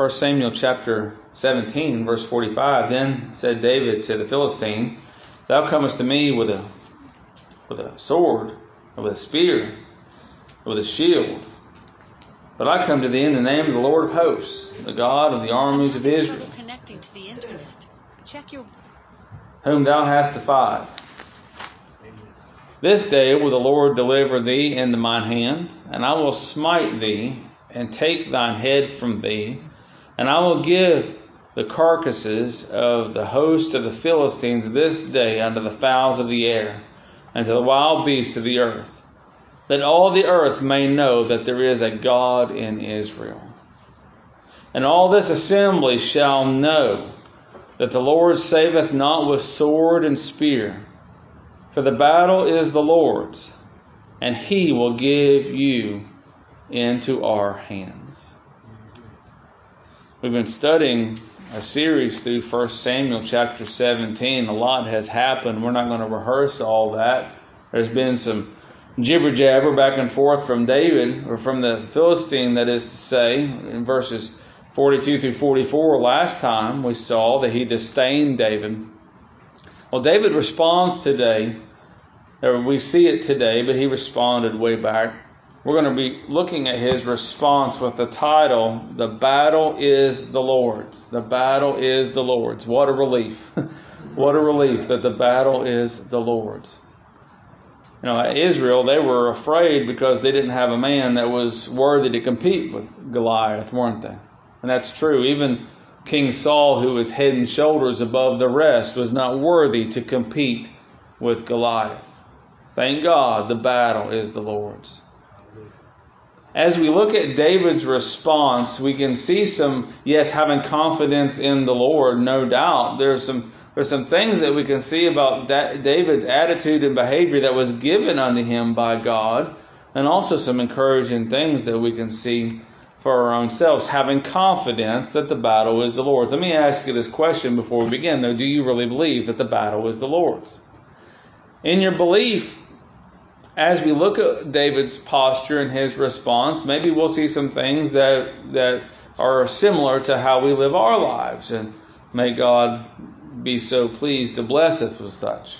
1 Samuel chapter 17, verse 45. Then said David to the Philistine, Thou comest to me with a with a sword, with a spear, with a shield. But I come to thee in the name of the Lord of hosts, the God of the armies of Israel. Connecting to the internet. Check your whom thou hast defied. This day will the Lord deliver thee into mine hand, and I will smite thee, and take thine head from thee, and I will give the carcasses of the host of the Philistines this day unto the fowls of the air, and to the wild beasts of the earth, that all the earth may know that there is a God in Israel. And all this assembly shall know that the Lord saveth not with sword and spear, for the battle is the Lord's, and he will give you into our hands. We've been studying a series through 1 Samuel chapter 17. A lot has happened. We're not going to rehearse all that. There's been some jibber jabber back and forth from David, or from the Philistine, that is to say, in verses 42 through 44 last time we saw that he disdained David. Well, David responds today, we see it today, but he responded way back. We're going to be looking at his response with the title, The Battle is the Lord's. The battle is the Lord's. What a relief. what a relief that the battle is the Lord's. You know, Israel, they were afraid because they didn't have a man that was worthy to compete with Goliath, weren't they? And that's true. Even King Saul, who was head and shoulders above the rest, was not worthy to compete with Goliath. Thank God the battle is the Lord's. As we look at David's response, we can see some, yes, having confidence in the Lord, no doubt. There's some there's some things that we can see about David's attitude and behavior that was given unto him by God, and also some encouraging things that we can see for our own selves, having confidence that the battle is the Lord's. Let me ask you this question before we begin, though. Do you really believe that the battle is the Lord's? In your belief, as we look at David's posture and his response, maybe we'll see some things that that are similar to how we live our lives, and may God be so pleased to bless us with such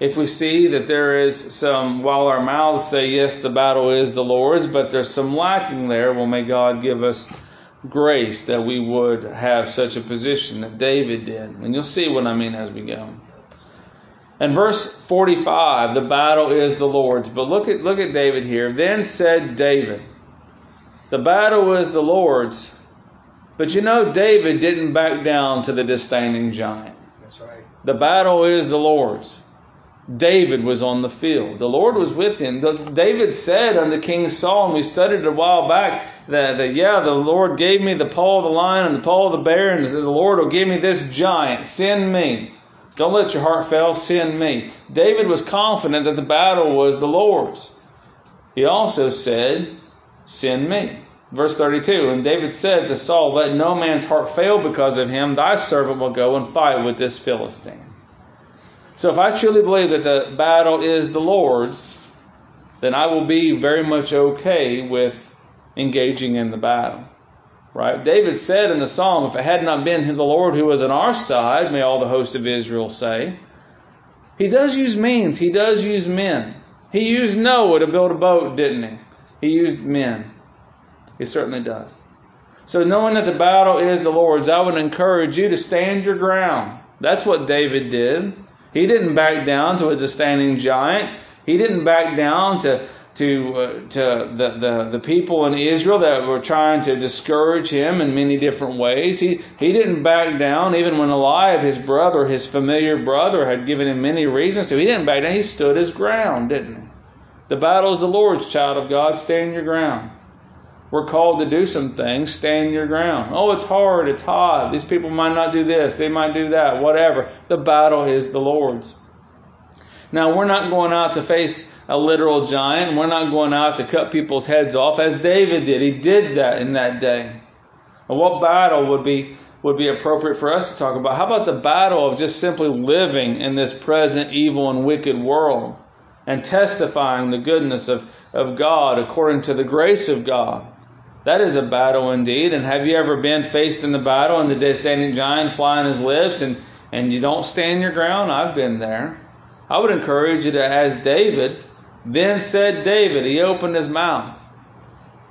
if we see that there is some, while our mouths say, yes, the battle is the Lord's, but there's some lacking there, well, may God give us grace that we would have such a position that David did. And you'll see what I mean as we go. And verse 45, the battle is the Lord's. But look at, look at David here. Then said David, the battle is the Lord's. But you know, David didn't back down to the disdaining giant. That's right. The battle is the Lord's. David was on the field. The Lord was with him. The, David said unto King Saul, and we studied a while back, that, that, yeah, the Lord gave me the paw of the lion and the paw of the bear, and the Lord will give me this giant. Send me. Don't let your heart fail. Send me. David was confident that the battle was the Lord's. He also said, Send me. Verse 32 And David said to Saul, Let no man's heart fail because of him. Thy servant will go and fight with this Philistine. So if I truly believe that the battle is the Lord's, then I will be very much okay with engaging in the battle. Right? David said in the psalm, if it had not been the Lord who was on our side, may all the host of Israel say. He does use means, he does use men. He used Noah to build a boat, didn't he? He used men. He certainly does. So knowing that the battle is the Lord's, I would encourage you to stand your ground. That's what David did. He didn't back down to a standing giant. He didn't back down to to uh, to the, the the people in Israel that were trying to discourage him in many different ways. He he didn't back down even when Eliab, his brother, his familiar brother, had given him many reasons to. He didn't back down. He stood his ground, didn't he? The battle is the Lord's, child of God. Stand your ground. We're called to do some things. Stand your ground. Oh, it's hard. It's hot. These people might not do this. They might do that. Whatever. The battle is the Lord's. Now, we're not going out to face a literal giant. We're not going out to cut people's heads off as David did. He did that in that day. And what battle would be would be appropriate for us to talk about? How about the battle of just simply living in this present evil and wicked world and testifying the goodness of, of God according to the grace of God? That is a battle indeed. And have you ever been faced in the battle and the standing giant flying his lips and, and you don't stand your ground? I've been there. I would encourage you to, as David, then said David, he opened his mouth.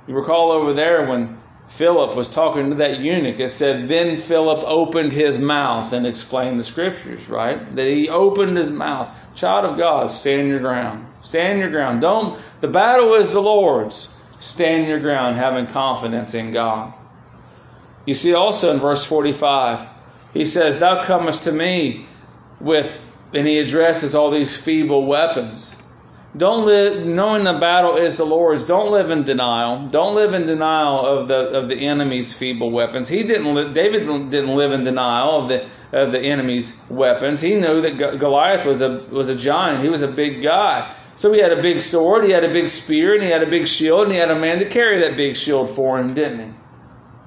You recall over there when Philip was talking to that eunuch, it said, Then Philip opened his mouth and explained the scriptures, right? That he opened his mouth. Child of God, stand your ground. Stand your ground. Don't, the battle is the Lord's. Stand your ground, having confidence in God. You see also in verse 45, he says, Thou comest to me with, and he addresses all these feeble weapons. Don't live knowing the battle is the Lord's. Don't live in denial. Don't live in denial of the of the enemy's feeble weapons. He didn't. Li- David didn't live in denial of the of the enemy's weapons. He knew that Goliath was a was a giant. He was a big guy. So he had a big sword, he had a big spear, and he had a big shield, and he had a man to carry that big shield for him, didn't he?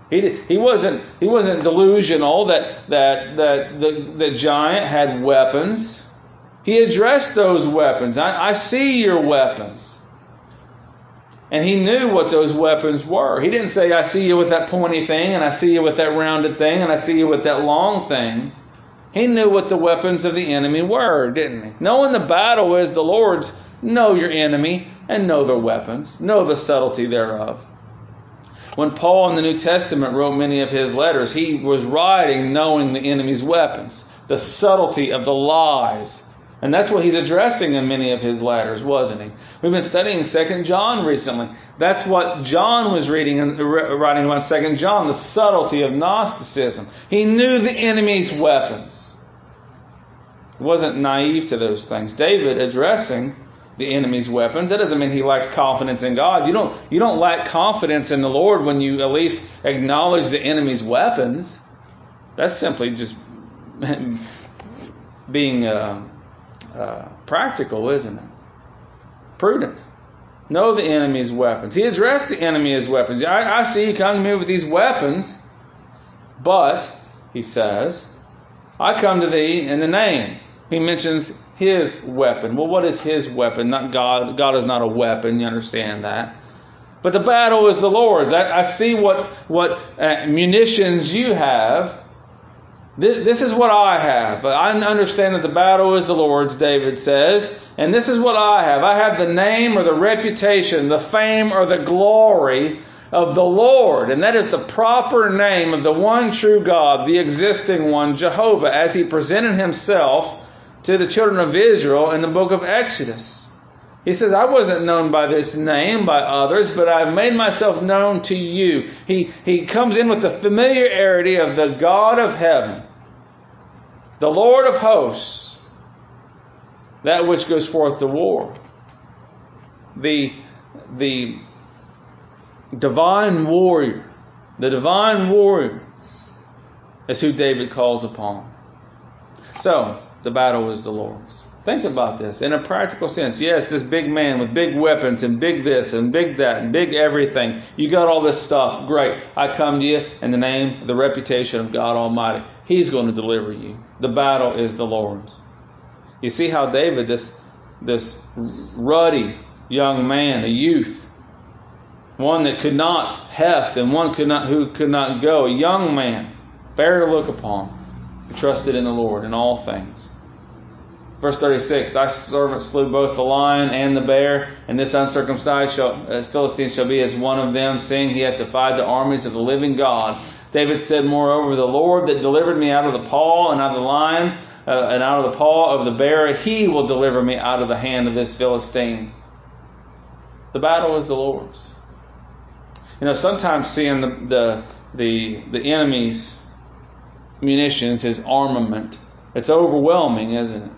He, he wasn't he wasn't delusional that that that the, the giant had weapons. He addressed those weapons. I, I see your weapons. And he knew what those weapons were. He didn't say, I see you with that pointy thing, and I see you with that rounded thing, and I see you with that long thing. He knew what the weapons of the enemy were, didn't he? Knowing the battle is the Lord's, know your enemy and know their weapons, know the subtlety thereof. When Paul in the New Testament wrote many of his letters, he was writing knowing the enemy's weapons, the subtlety of the lies and that's what he's addressing in many of his letters, wasn't he? We've been studying Second John recently. That's what John was reading and uh, writing about Second John, the subtlety of Gnosticism. He knew the enemy's weapons. He wasn't naive to those things. David addressing the enemy's weapons. That doesn't mean he lacks confidence in God. You don't you don't lack confidence in the Lord when you at least acknowledge the enemy's weapons. That's simply just being uh, uh, practical, isn't it? Prudent. Know the enemy's weapons. He addressed the enemy as weapons. I, I see you come to me with these weapons, but, he says, I come to thee in the name. He mentions his weapon. Well, what is his weapon? Not God. God is not a weapon. You understand that. But the battle is the Lord's. I, I see what what uh, munitions you have, this is what I have. I understand that the battle is the Lord's, David says. And this is what I have. I have the name or the reputation, the fame or the glory of the Lord. And that is the proper name of the one true God, the existing one, Jehovah, as he presented himself to the children of Israel in the book of Exodus. He says, I wasn't known by this name by others, but I've made myself known to you. He, he comes in with the familiarity of the God of heaven, the Lord of hosts, that which goes forth to war. The, the divine warrior, the divine warrior is who David calls upon. So, the battle is the Lord's. Think about this in a practical sense. Yes, this big man with big weapons and big this and big that and big everything. You got all this stuff. Great. I come to you in the name, the reputation of God Almighty. He's going to deliver you. The battle is the Lord's. You see how David, this this ruddy young man, a youth, one that could not heft and one could not who could not go, a young man, fair to look upon, trusted in the Lord in all things. Verse 36 Thy servant slew both the lion and the bear, and this uncircumcised shall, uh, Philistine shall be as one of them, seeing he hath defied the armies of the living God. David said, Moreover, the Lord that delivered me out of the paw and out of the lion, uh, and out of the paw of the bear, he will deliver me out of the hand of this Philistine. The battle is the Lord's. You know, sometimes seeing the, the, the, the enemy's munitions, his armament, it's overwhelming, isn't it?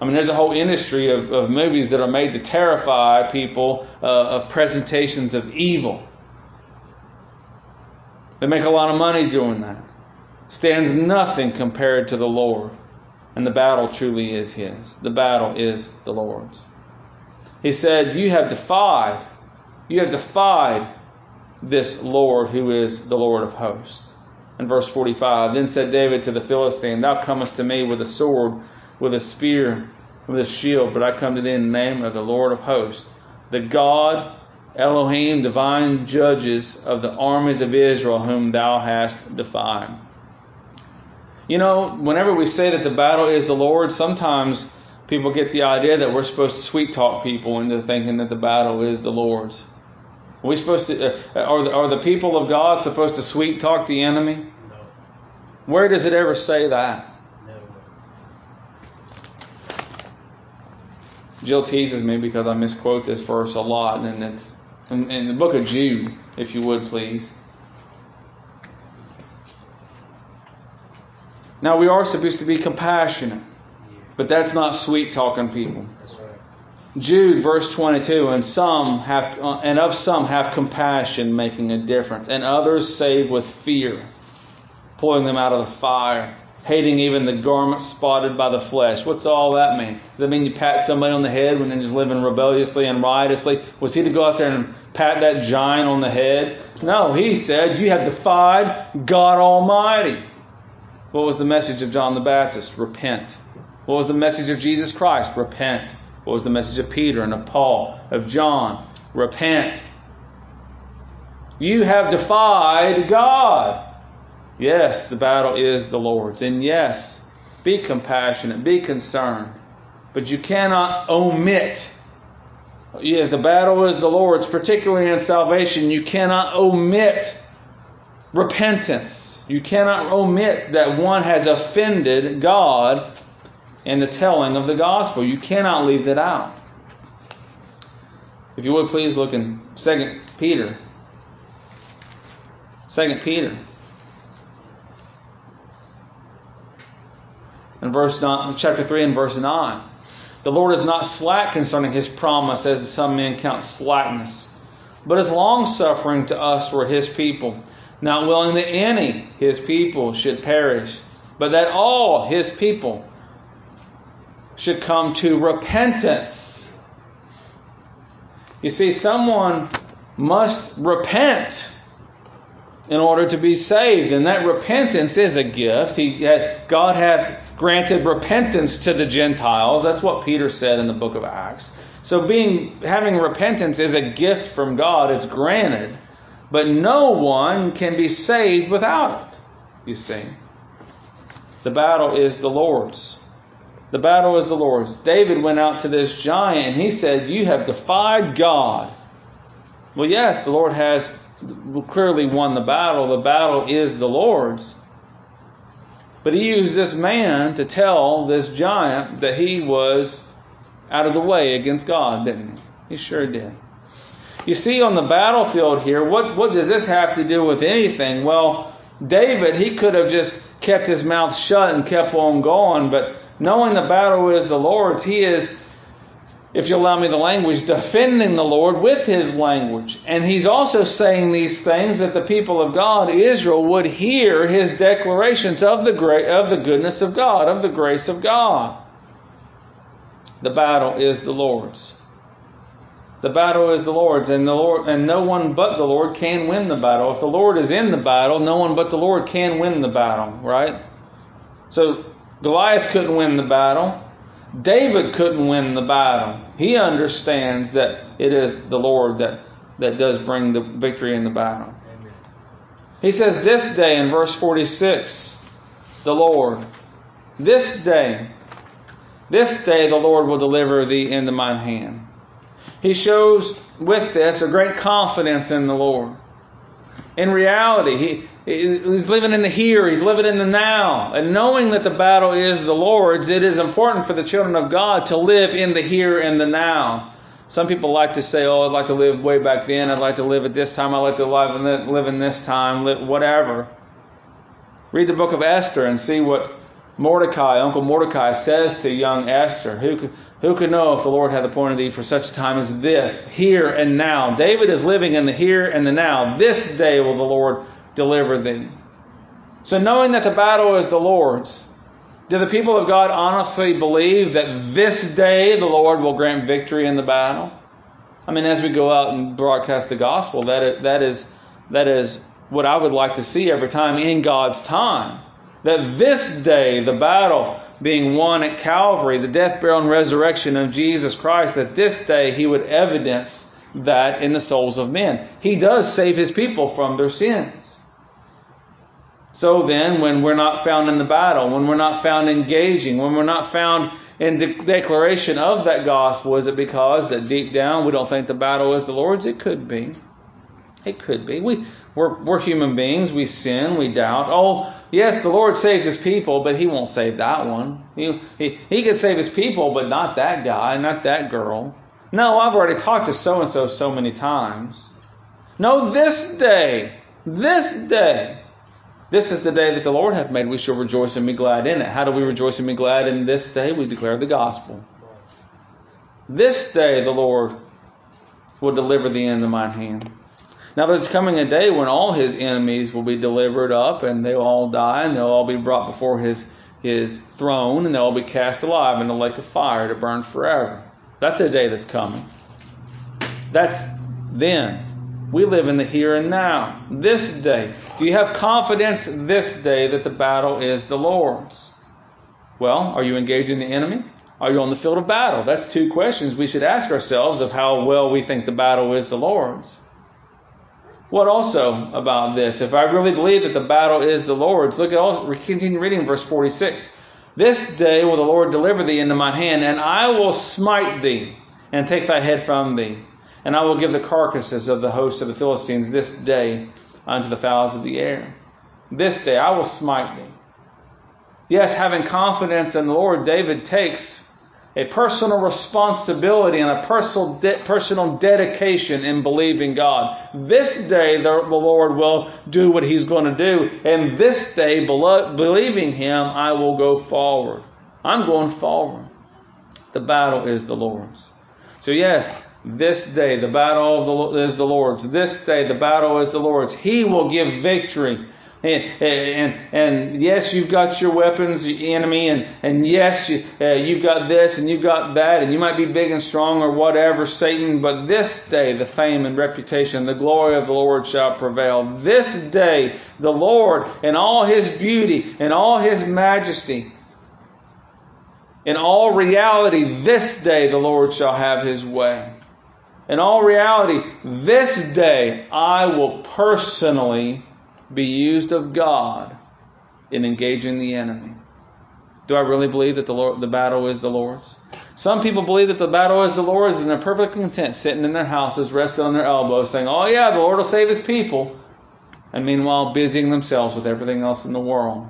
I mean, there's a whole industry of, of movies that are made to terrify people uh, of presentations of evil. They make a lot of money doing that. Stands nothing compared to the Lord. And the battle truly is His. The battle is the Lord's. He said, You have defied, you have defied this Lord who is the Lord of hosts. In verse 45, then said David to the Philistine, Thou comest to me with a sword with a spear, with a shield, but I come to thee in the name of the Lord of hosts, the God Elohim, divine judges of the armies of Israel, whom thou hast defied. You know, whenever we say that the battle is the Lord, sometimes people get the idea that we're supposed to sweet talk people into thinking that the battle is the Lord's. Are we supposed to? Uh, are the, are the people of God supposed to sweet talk the enemy? No. Where does it ever say that? Jill teases me because I misquote this verse a lot, and it's in, in the book of Jude, if you would please. Now we are supposed to be compassionate, but that's not sweet talking people. Jude verse 22 and some have uh, and of some have compassion making a difference and others save with fear pulling them out of the fire hating even the garment spotted by the flesh. What's all that mean? Does that mean you pat somebody on the head when they're just living rebelliously and riotously? Was he to go out there and pat that giant on the head? No he said you have defied God Almighty. What was the message of John the Baptist? Repent. What was the message of Jesus Christ? Repent. What was the message of Peter and of Paul, of John? Repent. You have defied God. Yes, the battle is the Lord's. And yes, be compassionate, be concerned. But you cannot omit. If the battle is the Lord's, particularly in salvation, you cannot omit repentance. You cannot omit that one has offended God in the telling of the gospel. You cannot leave that out. If you would please look in 2 Peter. 2 Peter. In verse 9, chapter 3 and verse 9. The Lord is not slack concerning his promise, as some men count slackness, but is long suffering to us toward his people, not willing that any his people should perish, but that all his people should come to repentance. You see, someone must repent in order to be saved, and that repentance is a gift. He had, God hath granted repentance to the Gentiles. That's what Peter said in the book of Acts. So being having repentance is a gift from God. It's granted, but no one can be saved without it. You see, the battle is the Lord's. The battle is the Lord's. David went out to this giant and he said, You have defied God. Well, yes, the Lord has clearly won the battle. The battle is the Lord's. But he used this man to tell this giant that he was out of the way against God, didn't he? He sure did. You see, on the battlefield here, what, what does this have to do with anything? Well, David, he could have just kept his mouth shut and kept on going, but knowing the battle is the Lord's, he is, if you allow me the language, defending the Lord with his language. And he's also saying these things that the people of God, Israel, would hear his declarations of the great, of the goodness of God, of the grace of God. The battle is the Lord's. The battle is the Lord's, and the Lord and no one but the Lord can win the battle. If the Lord is in the battle, no one but the Lord can win the battle, right? So Goliath couldn't win the battle. David couldn't win the battle. He understands that it is the Lord that, that does bring the victory in the battle. Amen. He says, This day in verse 46, the Lord, this day, this day the Lord will deliver thee into mine hand. He shows with this a great confidence in the Lord. In reality, he, He's living in the here, he's living in the now. And knowing that the battle is the Lord's, it is important for the children of God to live in the here and the now. Some people like to say, oh, I'd like to live way back then, I'd like to live at this time, I'd like to live in, this time, whatever. Read the book of Esther and see what Mordecai, Uncle Mordecai, says to young Esther. Who could, who could know if the Lord had appointed thee for such a time as this, here and now? David is living in the here and the now. This day will the Lord deliver thee. So, knowing that the battle is the Lord's, do the people of God honestly believe that this day the Lord will grant victory in the battle? I mean, as we go out and broadcast the gospel, that is, that is, that is what I would like to see every time in God's time. That this day, the battle being won at Calvary, the death, burial, and resurrection of Jesus Christ, that this day He would evidence that in the souls of men. He does save his people from their sins. So then, when we're not found in the battle, when we're not found engaging, when we're not found in the declaration of that gospel, is it because that deep down we don't think the battle is the Lord's? It could be. It could be. We, we're, we're human beings. We sin. We doubt. Oh, yes, the Lord saves his people, but he won't save that one. He, he, he could save his people, but not that guy, not that girl. No, I've already talked to so and so so many times. No, this day, this day, this is the day that the Lord hath made. We shall rejoice and be glad in it. How do we rejoice and be glad in this day? We declare the gospel. This day the Lord will deliver thee into mine hand. Now there's coming a day when all his enemies will be delivered up and they'll all die and they'll all be brought before his his throne and they'll all be cast alive in the lake of fire to burn forever. That's a day that's coming. That's then. We live in the here and now, this day. Do you have confidence this day that the battle is the Lord's? Well, are you engaging the enemy? Are you on the field of battle? That's two questions we should ask ourselves of how well we think the battle is the Lord's. What also about this? If I really believe that the battle is the Lord's, look at all, continue reading verse 46. This day will the Lord deliver thee into mine hand, and I will smite thee and take thy head from thee. And I will give the carcasses of the host of the Philistines this day unto the fowls of the air. This day I will smite thee. Yes, having confidence in the Lord, David takes a personal responsibility and a personal, de- personal dedication in believing God. This day, the, the Lord will do what He's going to do. And this day, believing Him, I will go forward. I'm going forward. The battle is the Lord's. So, yes, this day the battle the, is the Lord's. This day the battle is the Lord's. He will give victory. And, and, and yes, you've got your weapons, your enemy, and, and yes, you, uh, you've got this and you've got that, and you might be big and strong or whatever, Satan, but this day the fame and reputation, the glory of the Lord shall prevail. This day the Lord in all his beauty and all his majesty, in all reality, this day the Lord shall have his way. In all reality, this day I will personally be used of God in engaging the enemy. Do I really believe that the, Lord, the battle is the Lord's? Some people believe that the battle is the Lord's and they're perfectly content sitting in their houses, resting on their elbows, saying, Oh, yeah, the Lord will save his people. And meanwhile, busying themselves with everything else in the world.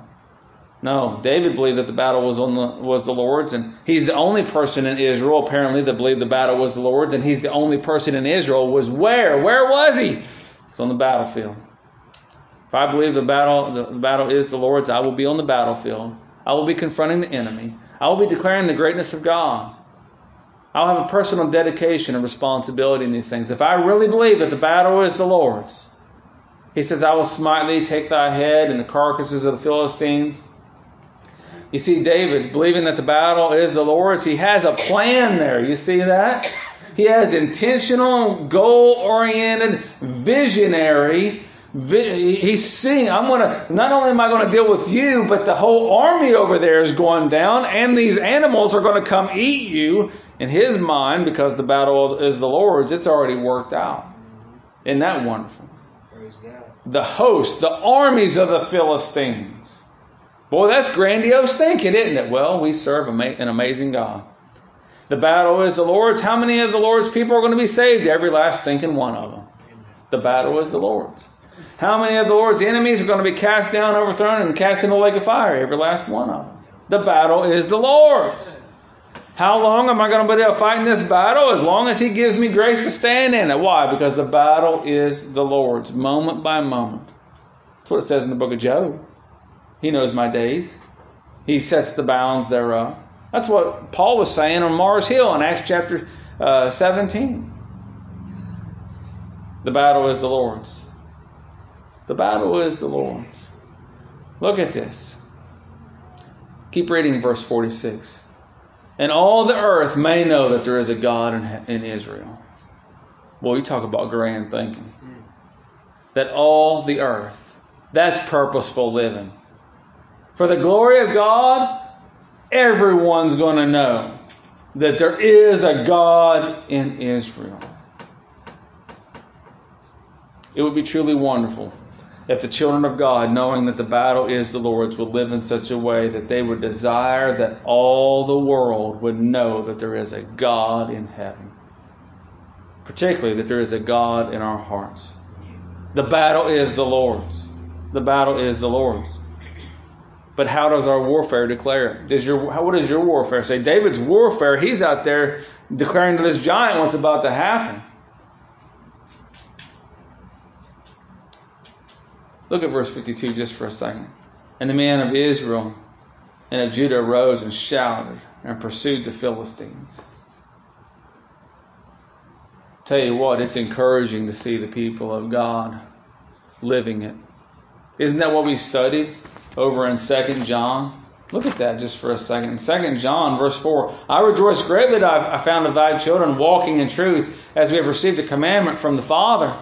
No, David believed that the battle was on the was the Lord's, and he's the only person in Israel apparently that believed the battle was the Lord's, and he's the only person in Israel was where? Where was he? It's on the battlefield. If I believe the battle the battle is the Lord's, I will be on the battlefield. I will be confronting the enemy. I will be declaring the greatness of God. I'll have a personal dedication and responsibility in these things. If I really believe that the battle is the Lord's, he says, I will smite thee, take thy head, and the carcasses of the Philistines. You see, David, believing that the battle is the Lord's, he has a plan there. You see that? He has intentional, goal oriented, visionary. He's seeing, I'm going to, not only am I going to deal with you, but the whole army over there is going down, and these animals are going to come eat you. In his mind, because the battle is the Lord's, it's already worked out. Isn't that wonderful? The host, the armies of the Philistines Boy, that's grandiose thinking, isn't it? Well, we serve an amazing God. The battle is the Lord's. How many of the Lord's people are going to be saved? Every last thinking one of them. The battle is the Lord's. How many of the Lord's enemies are going to be cast down, overthrown, and cast in the lake of fire? Every last one of them. The battle is the Lord's. How long am I going to be able to fight in this battle? As long as He gives me grace to stand in it. Why? Because the battle is the Lord's, moment by moment. That's what it says in the book of Job. He knows my days. He sets the bounds thereof. That's what Paul was saying on Mars Hill in Acts chapter uh, 17. The battle is the Lord's. The battle is the Lord's. Look at this. Keep reading verse 46. And all the earth may know that there is a God in, in Israel. Well, you talk about grand thinking. That all the earth, that's purposeful living. For the glory of God, everyone's going to know that there is a God in Israel. It would be truly wonderful if the children of God, knowing that the battle is the Lord's, would live in such a way that they would desire that all the world would know that there is a God in heaven. Particularly that there is a God in our hearts. The battle is the Lord's. The battle is the Lord's. But how does our warfare declare Does your, how, what does your warfare say? David's warfare, he's out there declaring to this giant what's about to happen. Look at verse 52 just for a second. And the man of Israel and of Judah arose and shouted and pursued the Philistines. Tell you what, it's encouraging to see the people of God living it. Isn't that what we studied over in 2 John? Look at that just for a second. 2 John, verse 4, I rejoice greatly that I found of thy children walking in truth as we have received a commandment from the Father.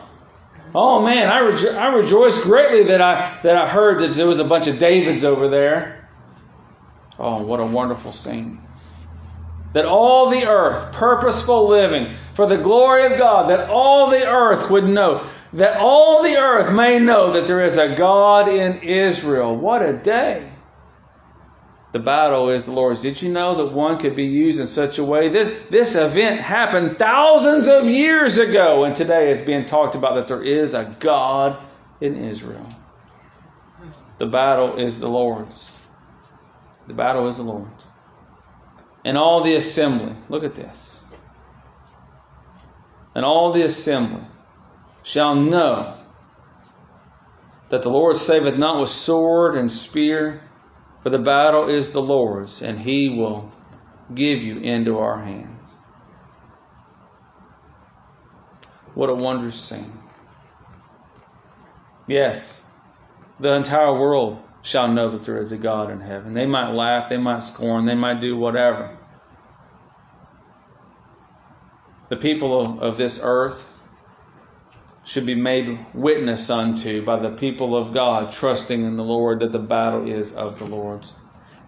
Oh man, I, rejo- I rejoice greatly that I that I heard that there was a bunch of Davids over there. Oh, what a wonderful scene. That all the earth, purposeful living for the glory of God, that all the earth would know, that all the earth may know that there is a God in Israel. What a day the battle is the Lord's. Did you know that one could be used in such a way? This, this event happened thousands of years ago, and today it's being talked about that there is a God in Israel. The battle is the Lord's. The battle is the Lord's. And all the assembly, look at this. And all the assembly shall know that the Lord saveth not with sword and spear for the battle is the Lord's, and he will give you into our hands. What a wondrous scene. Yes, the entire world shall know that there is a God in heaven. They might laugh, they might scorn, they might do whatever. The people of this earth should be made witness unto by the people of God, trusting in the Lord that the battle is of the Lord's.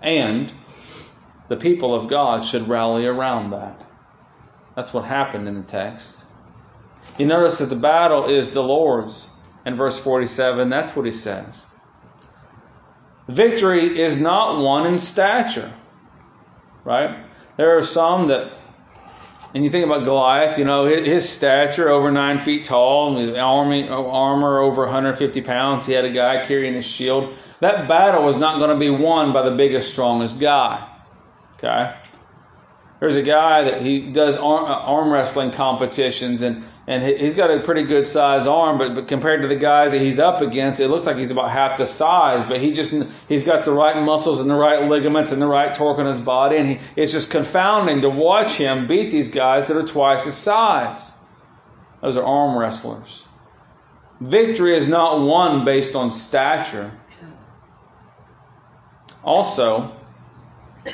And the people of God should rally around that. That's what happened in the text. You notice that the battle is the Lord's. In verse 47, that's what he says. Victory is not won in stature. Right? There are some that and you think about Goliath, you know, his stature over nine feet tall, army, armor over 150 pounds. He had a guy carrying his shield. That battle was not going to be won by the biggest, strongest guy. Okay? There's a guy that he does uh, arm wrestling competitions, and and he's got a pretty good size arm, but, but compared to the guys that he's up against, it looks like he's about half the size. But he just he's got the right muscles and the right ligaments and the right torque in his body, and he, it's just confounding to watch him beat these guys that are twice his size. Those are arm wrestlers. Victory is not won based on stature. Also,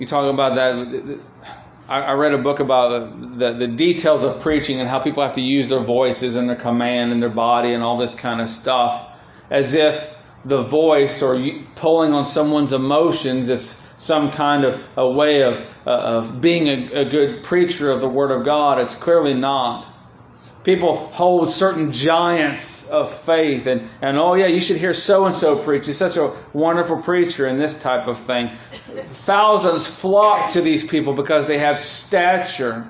you talk about that I read a book about the, the details of preaching and how people have to use their voices and their command and their body and all this kind of stuff as if the voice or pulling on someone's emotions is some kind of a way of, uh, of being a, a good preacher of the Word of God. It's clearly not. People hold certain giants of faith and, and oh yeah, you should hear so and so preach. He's such a wonderful preacher and this type of thing. Thousands flock to these people because they have stature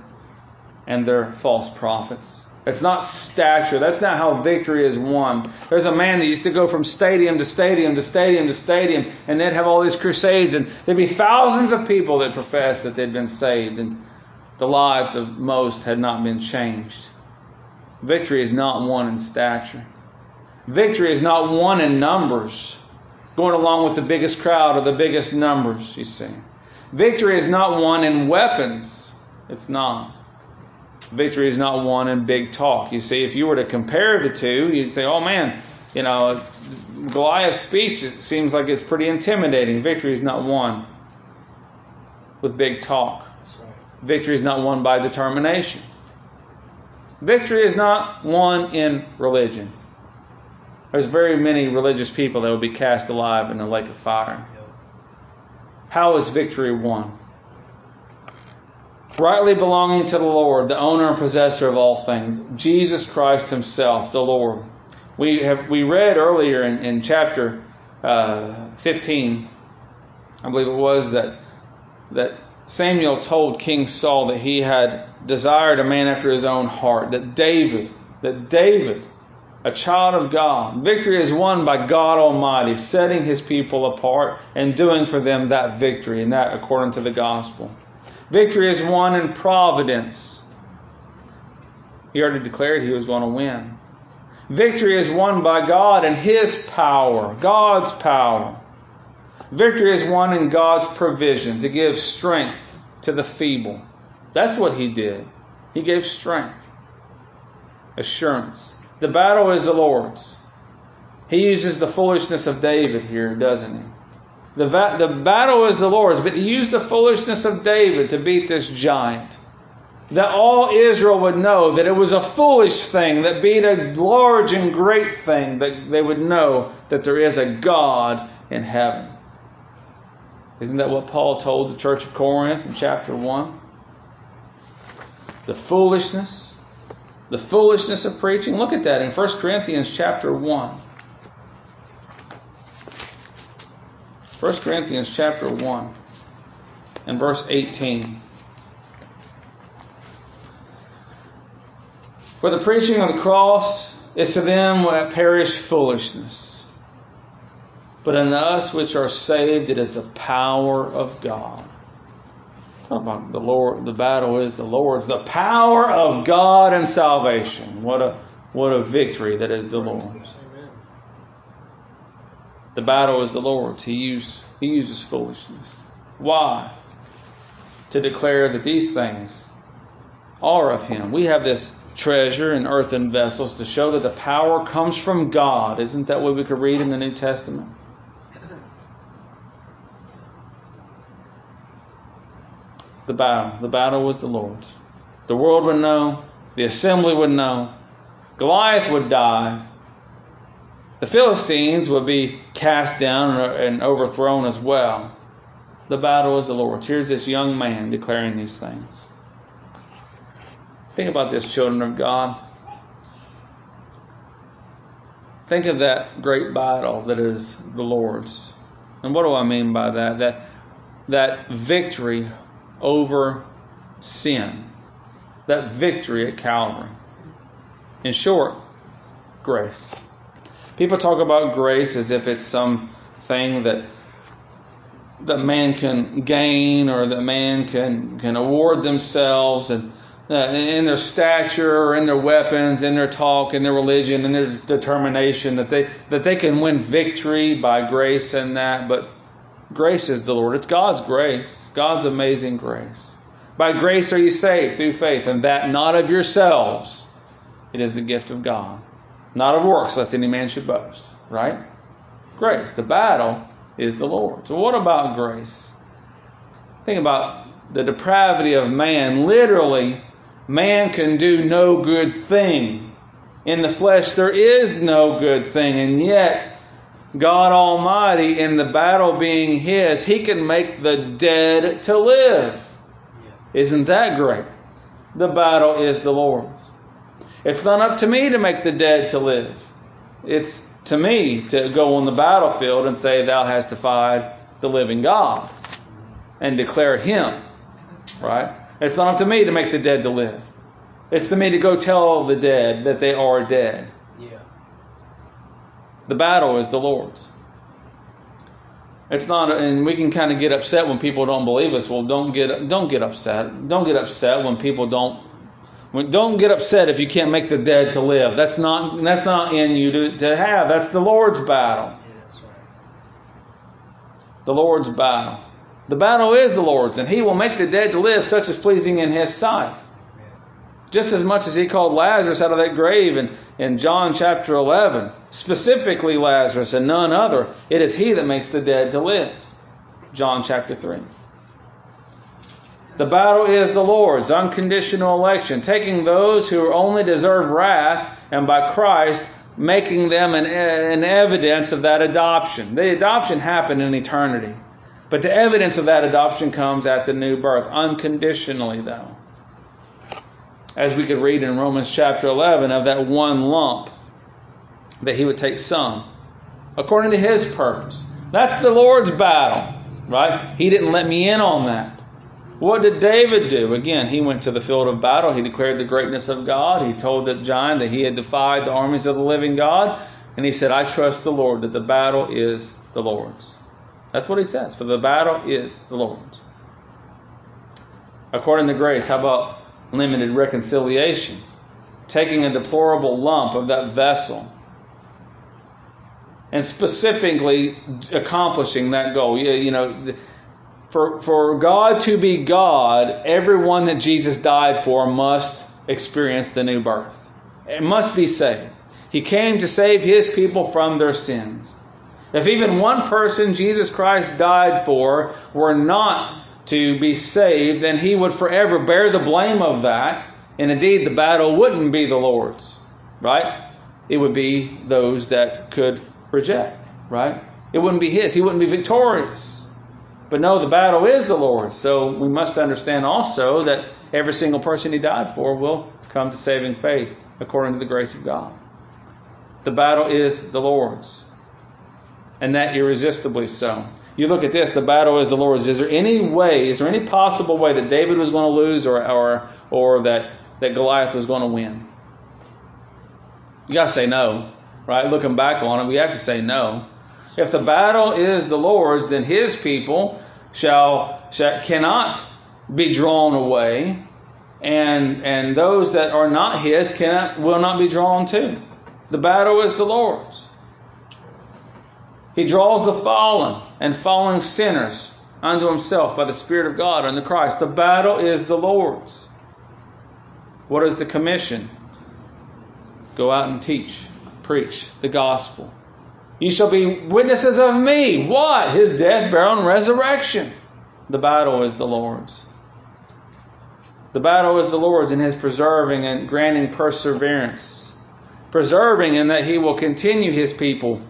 and they're false prophets. It's not stature. That's not how victory is won. There's a man that used to go from stadium to stadium to stadium to stadium, and they'd have all these crusades, and there'd be thousands of people that professed that they'd been saved, and the lives of most had not been changed. Victory is not won in stature. Victory is not won in numbers, going along with the biggest crowd or the biggest numbers, you see. Victory is not won in weapons. It's not. Victory is not won in big talk. You see, if you were to compare the two, you'd say, oh man, you know, Goliath's speech it seems like it's pretty intimidating. Victory is not won with big talk. Right. Victory is not won by determination. Victory is not won in religion. There's very many religious people that will be cast alive in the lake of fire. How is victory won? rightly belonging to the Lord, the owner and possessor of all things, Jesus Christ Himself, the Lord. We have we read earlier in, in chapter uh, 15, I believe it was that that Samuel told King Saul that he had desired a man after his own heart, that David, that David, a child of God, victory is won by God Almighty, setting his people apart and doing for them that victory, and that according to the gospel. Victory is won in providence. He already declared he was going to win. Victory is won by God and His power, God's power. Victory is won in God's provision to give strength to the feeble. That's what He did. He gave strength, assurance. The battle is the Lord's. He uses the foolishness of David here, doesn't he? The, va- the battle is the Lord's, but he used the foolishness of David to beat this giant. That all Israel would know that it was a foolish thing that beat a large and great thing, that they would know that there is a God in heaven. Isn't that what Paul told the church of Corinth in chapter 1? The foolishness, the foolishness of preaching. Look at that in 1 Corinthians chapter 1. 1 Corinthians chapter 1 and verse 18. For the preaching of the cross is to them that perish foolishness. But in us which are saved, it is the power of God. Talk about the Lord, the battle is the Lord's. The power of God and salvation. What a what a victory that is the Lord's. The battle is the Lord's. He used he uses foolishness. Why? To declare that these things are of him. We have this treasure in earthen vessels to show that the power comes from God. Isn't that what we could read in the New Testament? The battle. The battle was the Lord's. The world would know, the assembly would know, Goliath would die, the Philistines would be cast down and overthrown as well. The battle is the Lord's. Here's this young man declaring these things. Think about this, children of God. Think of that great battle that is the Lord's. And what do I mean by that? That that victory over sin. That victory at Calvary. In short, grace. People talk about grace as if it's some thing that that man can gain or that man can can award themselves and uh, in their stature or in their weapons, in their talk, in their religion, in their determination that they that they can win victory by grace and that. But grace is the Lord. It's God's grace, God's amazing grace. By grace are you saved through faith, and that not of yourselves. It is the gift of God not of works, lest any man should boast. Right? Grace. The battle is the Lord. So, what about grace? Think about the depravity of man. Literally, man can do no good thing. In the flesh, there is no good thing, and yet, God Almighty, in the battle being His, He can make the dead to live. Isn't that great? The battle is the Lord's. It's not up to me to make the dead to live. It's to me to go on the battlefield and say, Thou hast defied the living God and declare Him. Right? It's not up to me to make the dead to live. It's to me to go tell the dead that they are dead. The battle is the Lord's. It's not, and we can kind of get upset when people don't believe us. Well, don't get don't get upset. Don't get upset when people don't don't get upset if you can't make the dead to live. That's not that's not in you to, to have. That's the Lord's battle. The Lord's battle. The battle is the Lord's, and He will make the dead to live, such as pleasing in His sight. Just as much as He called Lazarus out of that grave in, in John chapter 11, specifically Lazarus and none other, it is He that makes the dead to live. John chapter 3. The battle is the Lord's, unconditional election, taking those who only deserve wrath and by Christ making them an, an evidence of that adoption. The adoption happened in eternity. But the evidence of that adoption comes at the new birth, unconditionally, though. As we could read in Romans chapter 11 of that one lump, that he would take some, according to his purpose. That's the Lord's battle, right? He didn't let me in on that. What did David do? Again, he went to the field of battle. He declared the greatness of God. He told the giant that he had defied the armies of the living God. And he said, I trust the Lord, that the battle is the Lord's. That's what he says. For the battle is the Lord's. According to grace, how about limited reconciliation? Taking a deplorable lump of that vessel and specifically accomplishing that goal. You, you know, for, for God to be God, everyone that Jesus died for must experience the new birth. It must be saved. He came to save his people from their sins. If even one person Jesus Christ died for were not to be saved, then he would forever bear the blame of that. And indeed, the battle wouldn't be the Lord's, right? It would be those that could reject, right? It wouldn't be his. He wouldn't be victorious. But no, the battle is the Lord's. So we must understand also that every single person he died for will come to saving faith according to the grace of God. The battle is the Lord's. And that irresistibly so. You look at this, the battle is the Lord's. Is there any way, is there any possible way that David was going to lose or, or, or that, that Goliath was going to win? You got to say no, right? Looking back on it, we have to say no. If the battle is the Lord's, then his people shall, shall cannot be drawn away, and and those that are not his cannot will not be drawn to. The battle is the Lord's. He draws the fallen and fallen sinners unto himself by the Spirit of God unto Christ. The battle is the Lord's. What is the commission? Go out and teach, preach the gospel. You shall be witnesses of me. What? His death, burial, and resurrection. The battle is the Lord's. The battle is the Lord's in his preserving and granting perseverance. Preserving in that he will continue his people,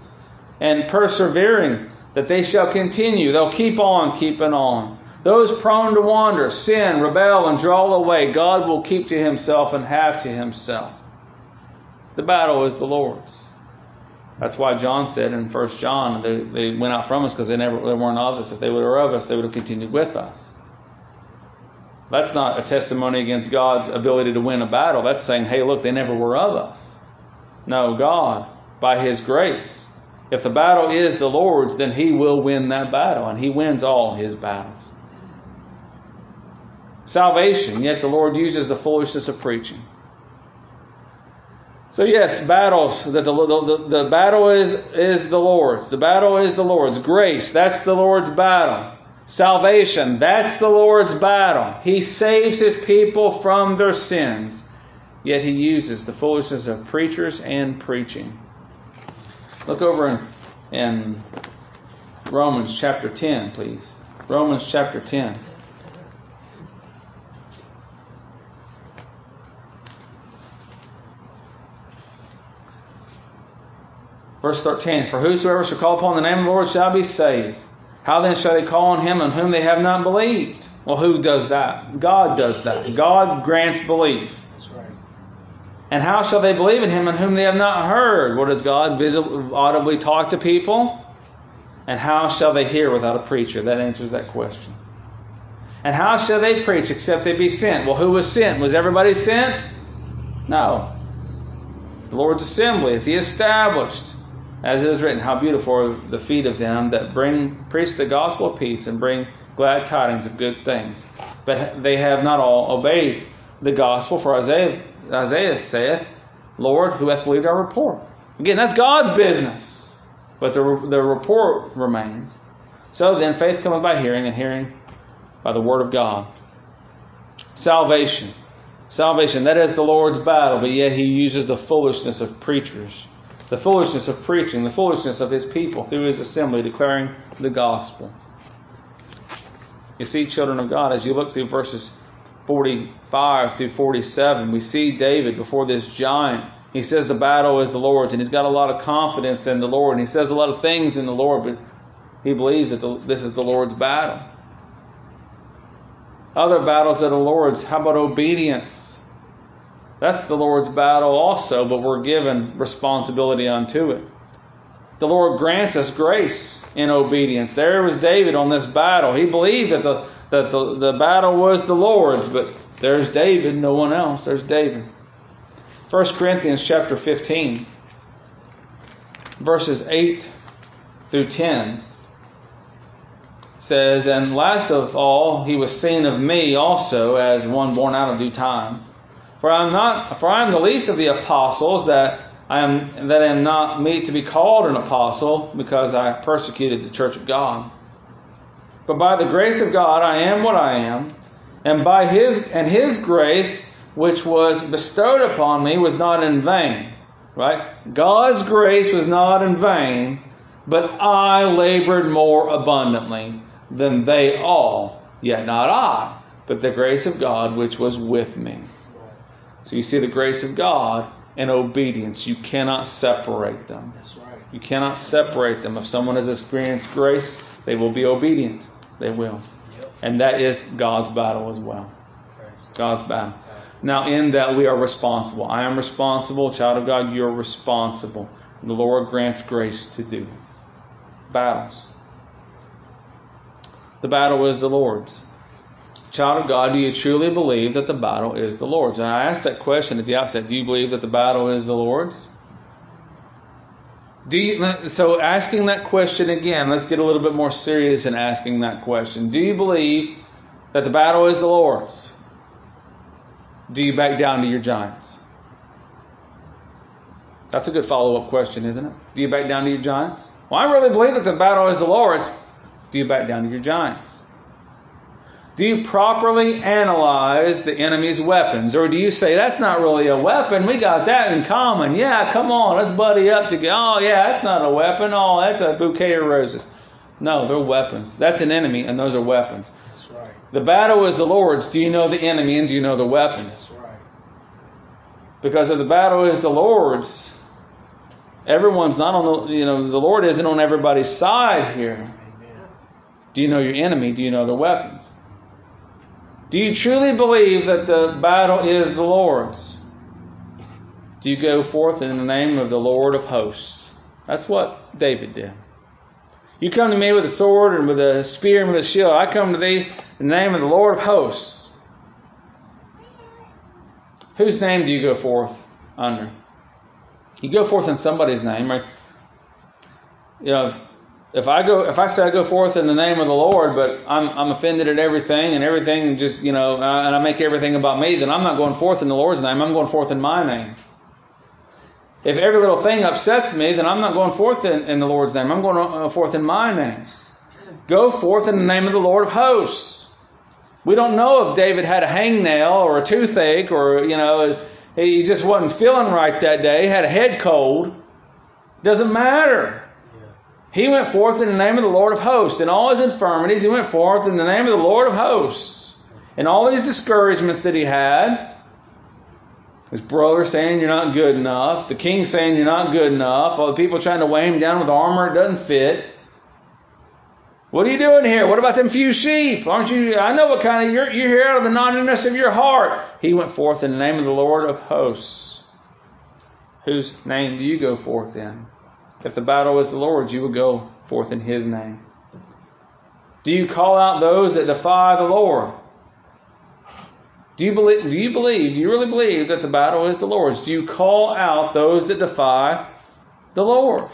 and persevering that they shall continue. They'll keep on keeping on. Those prone to wander, sin, rebel, and draw away, God will keep to himself and have to himself. The battle is the Lord's. That's why John said in 1 John, they, they went out from us because they never they weren't of us. If they were of us, they would have continued with us. That's not a testimony against God's ability to win a battle. That's saying, hey, look, they never were of us. No, God, by His grace, if the battle is the Lord's, then He will win that battle, and He wins all His battles. Salvation, yet the Lord uses the foolishness of preaching. So yes, battles. That the, the, the battle is is the Lord's. The battle is the Lord's. Grace, that's the Lord's battle. Salvation, that's the Lord's battle. He saves his people from their sins. Yet he uses the foolishness of preachers and preaching. Look over in, in Romans chapter 10, please. Romans chapter 10. Verse 13 For whosoever shall call upon the name of the Lord shall be saved. How then shall they call on him on whom they have not believed? Well, who does that? God does that. God grants belief. That's right. And how shall they believe in him in whom they have not heard? What does God visibly, audibly talk to people? And how shall they hear without a preacher? That answers that question. And how shall they preach except they be sent? Well, who was sent? Was everybody sent? No. The Lord's assembly is He established. As it is written, how beautiful are the feet of them that bring preach the gospel of peace and bring glad tidings of good things. But they have not all obeyed the gospel. For Isaiah, Isaiah saith, Lord, who hath believed our report? Again, that's God's business. But the, the report remains. So then, faith cometh by hearing, and hearing by the word of God. Salvation. Salvation, that is the Lord's battle, but yet he uses the foolishness of preachers the foolishness of preaching, the foolishness of his people through his assembly declaring the gospel. You see, children of God, as you look through verses 45 through 47, we see David before this giant. He says the battle is the Lord's, and he's got a lot of confidence in the Lord, and he says a lot of things in the Lord, but He believes that the, this is the Lord's battle. Other battles that are Lord's. How about obedience? That's the Lord's battle also, but we're given responsibility unto it. The Lord grants us grace in obedience. There was David on this battle. He believed that the that the, the battle was the Lord's, but there's David, no one else. There's David. 1 Corinthians chapter 15, verses 8 through 10 says, And last of all, he was seen of me also as one born out of due time. For I am not, for I am the least of the apostles that I am that I am not meet to be called an apostle, because I persecuted the church of God. But by the grace of God I am what I am, and by his and his grace which was bestowed upon me was not in vain. Right? God's grace was not in vain, but I labored more abundantly than they all, yet not I, but the grace of God which was with me. So you see the grace of God and obedience. You cannot separate them. That's right. You cannot separate them. If someone has experienced grace, they will be obedient. They will. Yep. And that is God's battle as well. God's battle. Now, in that we are responsible. I am responsible. Child of God, you're responsible. The Lord grants grace to do battles. The battle is the Lord's. Child of God, do you truly believe that the battle is the Lord's? And I asked that question at the outset. Do you believe that the battle is the Lord's? Do you, so asking that question again, let's get a little bit more serious in asking that question. Do you believe that the battle is the Lord's? Do you back down to your giants? That's a good follow up question, isn't it? Do you back down to your giants? Well, I really believe that the battle is the Lord's. Do you back down to your giants? Do you properly analyze the enemy's weapons? Or do you say, that's not really a weapon? We got that in common. Yeah, come on, let's buddy up together. Oh, yeah, that's not a weapon. Oh, that's a bouquet of roses. No, they're weapons. That's an enemy, and those are weapons. That's right. The battle is the Lord's. Do you know the enemy, and do you know the weapons? That's right. Because if the battle is the Lord's, everyone's not on the, you know, the Lord isn't on everybody's side here. Amen. Do you know your enemy? Do you know the weapons? Do you truly believe that the battle is the Lord's? Do you go forth in the name of the Lord of hosts? That's what David did. You come to me with a sword and with a spear and with a shield. I come to thee in the name of the Lord of hosts. Whose name do you go forth under? You go forth in somebody's name, right? You know, if, I go, if I say I go forth in the name of the Lord, but I'm I'm offended at everything and everything just you know, and I, and I make everything about me, then I'm not going forth in the Lord's name. I'm going forth in my name. If every little thing upsets me, then I'm not going forth in, in the Lord's name. I'm going uh, forth in my name. Go forth in the name of the Lord of hosts. We don't know if David had a hangnail or a toothache or, you know, he just wasn't feeling right that day, had a head cold. Doesn't matter. He went forth in the name of the Lord of hosts. In all his infirmities, he went forth in the name of the Lord of hosts. In all these discouragements that he had, his brother saying you're not good enough, the king saying you're not good enough, all the people trying to weigh him down with armor it doesn't fit. What are you doing here? What about them few sheep? Aren't you? I know what kind of you're. You're here out of the naughtiness of your heart. He went forth in the name of the Lord of hosts. Whose name do you go forth in? If the battle is the Lord's, you will go forth in His name. Do you call out those that defy the Lord? Do you believe? Do you believe? Do you really believe that the battle is the Lord's? Do you call out those that defy the Lord?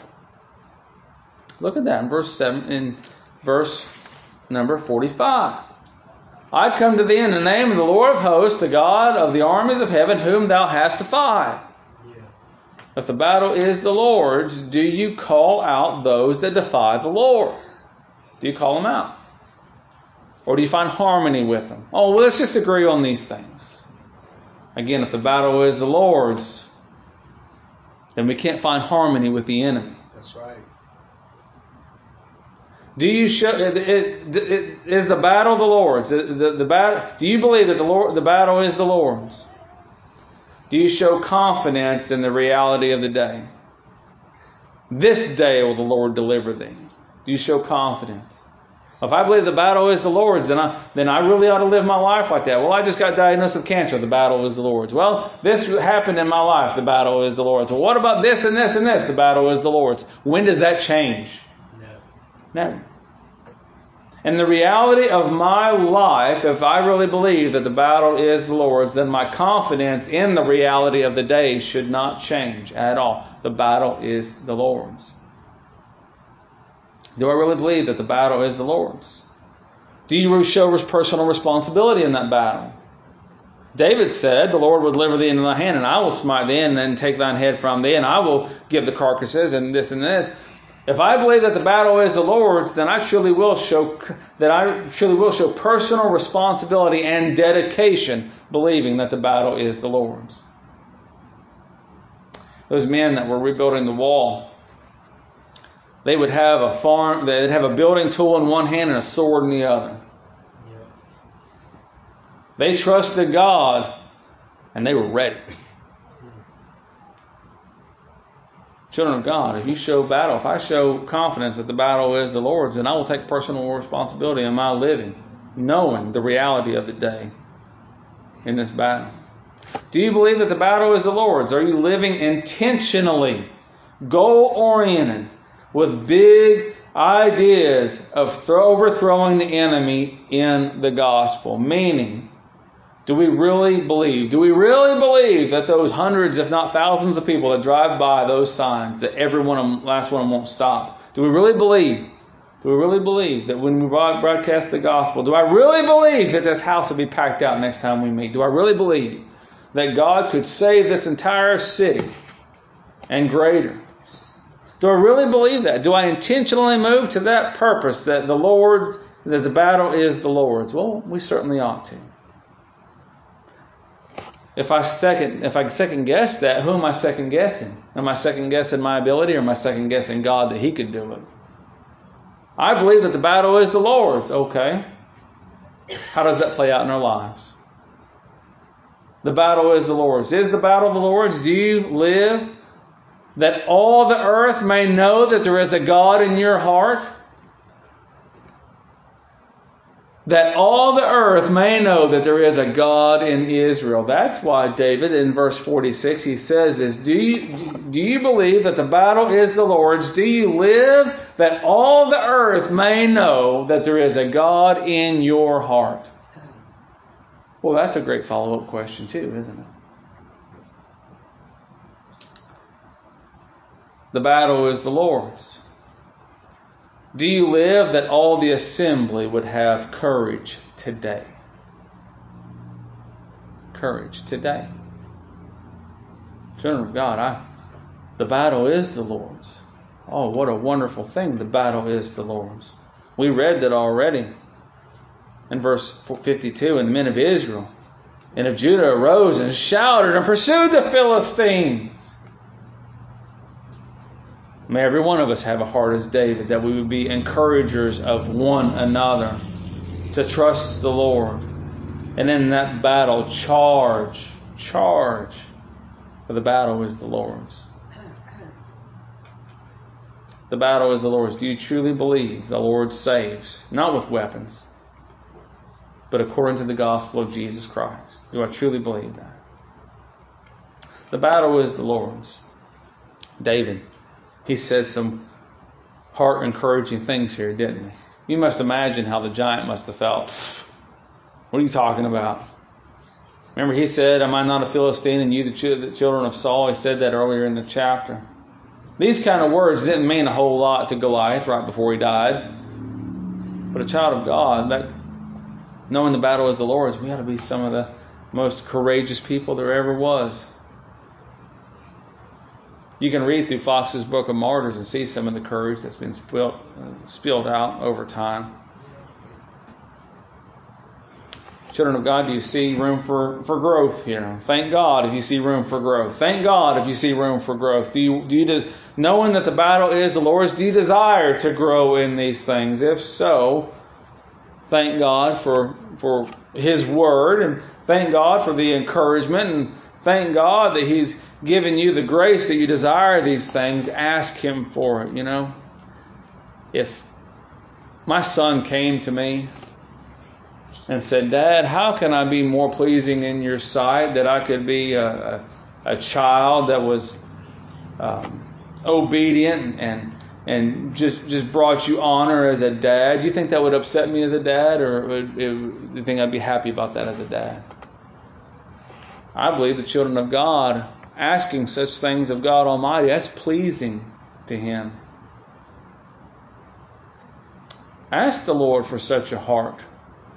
Look at that in verse seven. In verse number forty-five. I come to thee in the name of the Lord of hosts, the God of the armies of heaven, whom thou hast defied. If the battle is the Lord's, do you call out those that defy the Lord? Do you call them out? Or do you find harmony with them? Oh, well, let's just agree on these things. Again, if the battle is the Lord's, then we can't find harmony with the enemy. That's right. Do you show it, it, it, is the battle the Lord's? The, the, the battle, do you believe that the Lord the battle is the Lord's? Do you show confidence in the reality of the day? This day will the Lord deliver thee. Do you show confidence? If I believe the battle is the Lord's, then I, then I really ought to live my life like that. Well, I just got diagnosed with cancer. The battle is the Lord's. Well, this happened in my life. The battle is the Lord's. Well, what about this and this and this? The battle is the Lord's. When does that change? No. Never. And the reality of my life, if I really believe that the battle is the Lord's, then my confidence in the reality of the day should not change at all. The battle is the Lord's. Do I really believe that the battle is the Lord's? Do you show personal responsibility in that battle? David said, The Lord will deliver thee into thy hand, and I will smite thee, and then take thine head from thee, and I will give the carcasses, and this and this. If I believe that the battle is the Lord's, then I truly will show that I truly will show personal responsibility and dedication, believing that the battle is the Lord's. Those men that were rebuilding the wall they would have a farm, they'd have a building tool in one hand and a sword in the other. They trusted God and they were ready. Children of God, if you show battle, if I show confidence that the battle is the Lord's, then I will take personal responsibility in my living, knowing the reality of the day in this battle. Do you believe that the battle is the Lord's? Are you living intentionally, goal oriented, with big ideas of overthrowing the enemy in the gospel. Meaning, do we really believe? Do we really believe that those hundreds, if not thousands of people that drive by those signs, that every one of them, last one of them won't stop? Do we really believe? Do we really believe that when we broadcast the gospel, do I really believe that this house will be packed out next time we meet? Do I really believe that God could save this entire city and greater? Do I really believe that? Do I intentionally move to that purpose that the Lord, that the battle is the Lord's? Well, we certainly ought to. If I second, if I second guess that, who am I second guessing? Am I second guessing my ability or am I second guessing God that He could do it? I believe that the battle is the Lord's. Okay. How does that play out in our lives? The battle is the Lord's. Is the battle the Lord's? Do you live that all the earth may know that there is a God in your heart? That all the earth may know that there is a God in Israel. That's why David in verse 46 he says this, do you, do you believe that the battle is the Lord's? Do you live that all the earth may know that there is a God in your heart? Well, that's a great follow-up question too, isn't it? The battle is the Lord's. Do you live that all the assembly would have courage today? Courage today. Of God, I, the battle is the Lord's. Oh, what a wonderful thing. The battle is the Lord's. We read that already in verse 52. And the men of Israel and of Judah arose and shouted and pursued the Philistines May every one of us have a heart as David, that we would be encouragers of one another, to trust the Lord. And in that battle, charge, charge, for the battle is the Lord's. The battle is the Lord's. Do you truly believe the Lord saves? Not with weapons, but according to the gospel of Jesus Christ. Do I truly believe that? The battle is the Lord's. David he says some heart encouraging things here, didn't he? You must imagine how the giant must have felt. What are you talking about? Remember, he said, Am I not a Philistine and you the children of Saul? He said that earlier in the chapter. These kind of words didn't mean a whole lot to Goliath right before he died. But a child of God, that knowing the battle is the Lord's, we ought to be some of the most courageous people there ever was. You can read through Foxe's Book of Martyrs and see some of the courage that's been spilled, uh, spilled out over time. Children of God, do you see room for, for growth here? Thank God if you see room for growth. Thank God if you see room for growth. Do you, do you knowing that the battle is the Lord's, do you desire to grow in these things? If so, thank God for, for His Word and thank God for the encouragement and thank God that He's given you the grace that you desire these things. Ask Him for it, you know. If My son came to me and said, Dad, how can I be more pleasing in your sight that I could be a, a, a child that was um, obedient and and just just brought you honor as a dad? Do you think that would upset me as a dad, or would, it, do you think I'd be happy about that as a dad? I believe the children of God asking such things of God Almighty, that's pleasing to Him. Ask the Lord for such a heart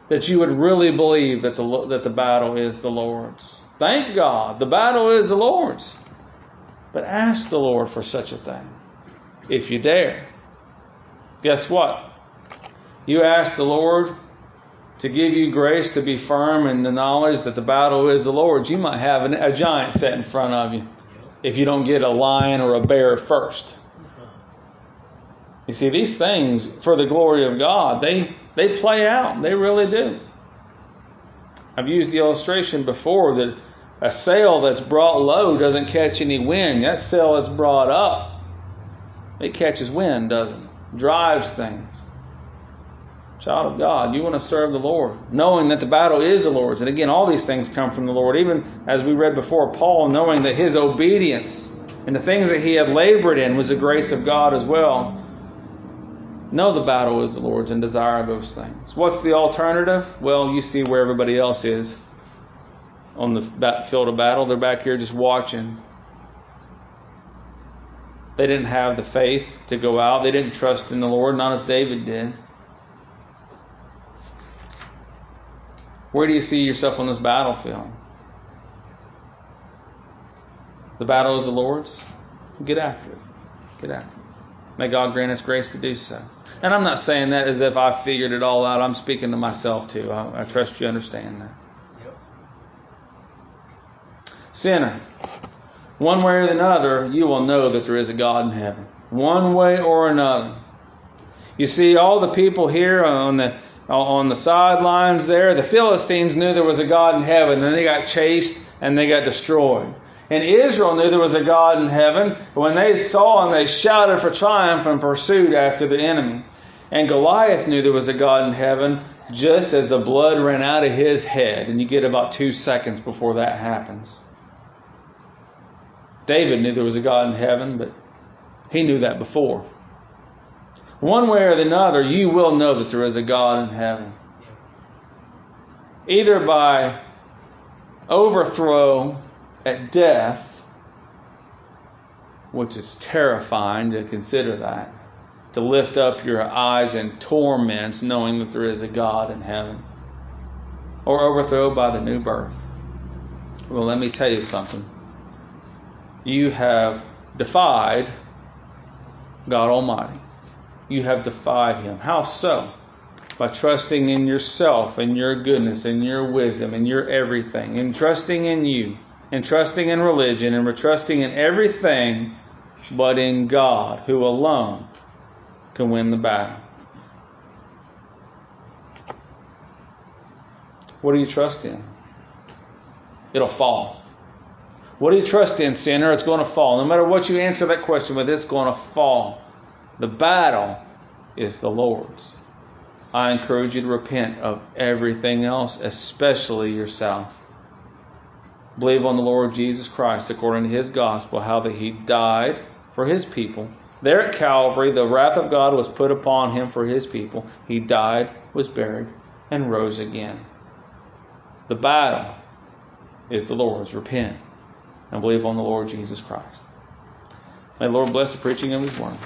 that you would really believe that the, that the battle is the Lord's. Thank God, the battle is the Lord's. But ask the Lord for such a thing, if you dare. Guess what? You ask the Lord to give you grace to be firm in the knowledge that the battle is the Lord's. You might have an, a giant set in front of you if you don't get a lion or a bear first. You see, these things for the glory of God, they, they play out. They really do. I've used the illustration before that a sail that's brought low doesn't catch any wind. That sail that's brought up, it catches wind, doesn't it? Drives things. Child of God, you want to serve the Lord, knowing that the battle is the Lord's. And again, all these things come from the Lord. Even as we read before, Paul, knowing that his obedience and the things that he had labored in was the grace of God as well. Know the battle is the Lord's and desire those things. What's the alternative? Well, you see where everybody else is on the field of battle. They're back here just watching. They didn't have the faith to go out. They didn't trust in the Lord, not as David did. Where do you see yourself on this battlefield? The battle is the Lord's. Get after it. Get after it. May God grant us grace to do so. And I'm not saying that as if I figured it all out. I'm speaking to myself too. I, I trust you understand that. Yep. Sinner, one way or another, you will know that there is a God in heaven. One way or another. You see, all the people here on the on the sidelines there, the Philistines knew there was a God in heaven. Then they got chased and they got destroyed. And Israel knew there was a God in heaven, but when they saw him, they shouted for triumph and pursued after the enemy. And Goliath knew there was a God in heaven just as the blood ran out of his head. And you get about two seconds before that happens. David knew there was a God in heaven, but he knew that before. One way or another, you will know that there is a God in heaven. Either by overthrow at death, which is terrifying to consider that, to lift up your eyes in torments knowing that there is a God in heaven, or overthrow by the new birth. Well, let me tell you something. You have defied God Almighty. You have defied Him. How so? By trusting in yourself and your goodness and your wisdom and your everything, and trusting in you, and trusting in religion, and trusting in everything but in God, who alone can win the battle. What do you trust in? It'll fall. What do you trust in, sinner? It's going to fall. No matter what you answer that question with, it's going to fall. The battle is the Lord's. I encourage you to repent of everything else, especially yourself. Believe on the Lord Jesus Christ according to his gospel, how that he died for his people there at Calvary, the wrath of God was put upon him for his people. He died, was buried, and rose again. The battle is the Lord's. Repent and believe on the Lord Jesus Christ. May the Lord bless the preaching of his word.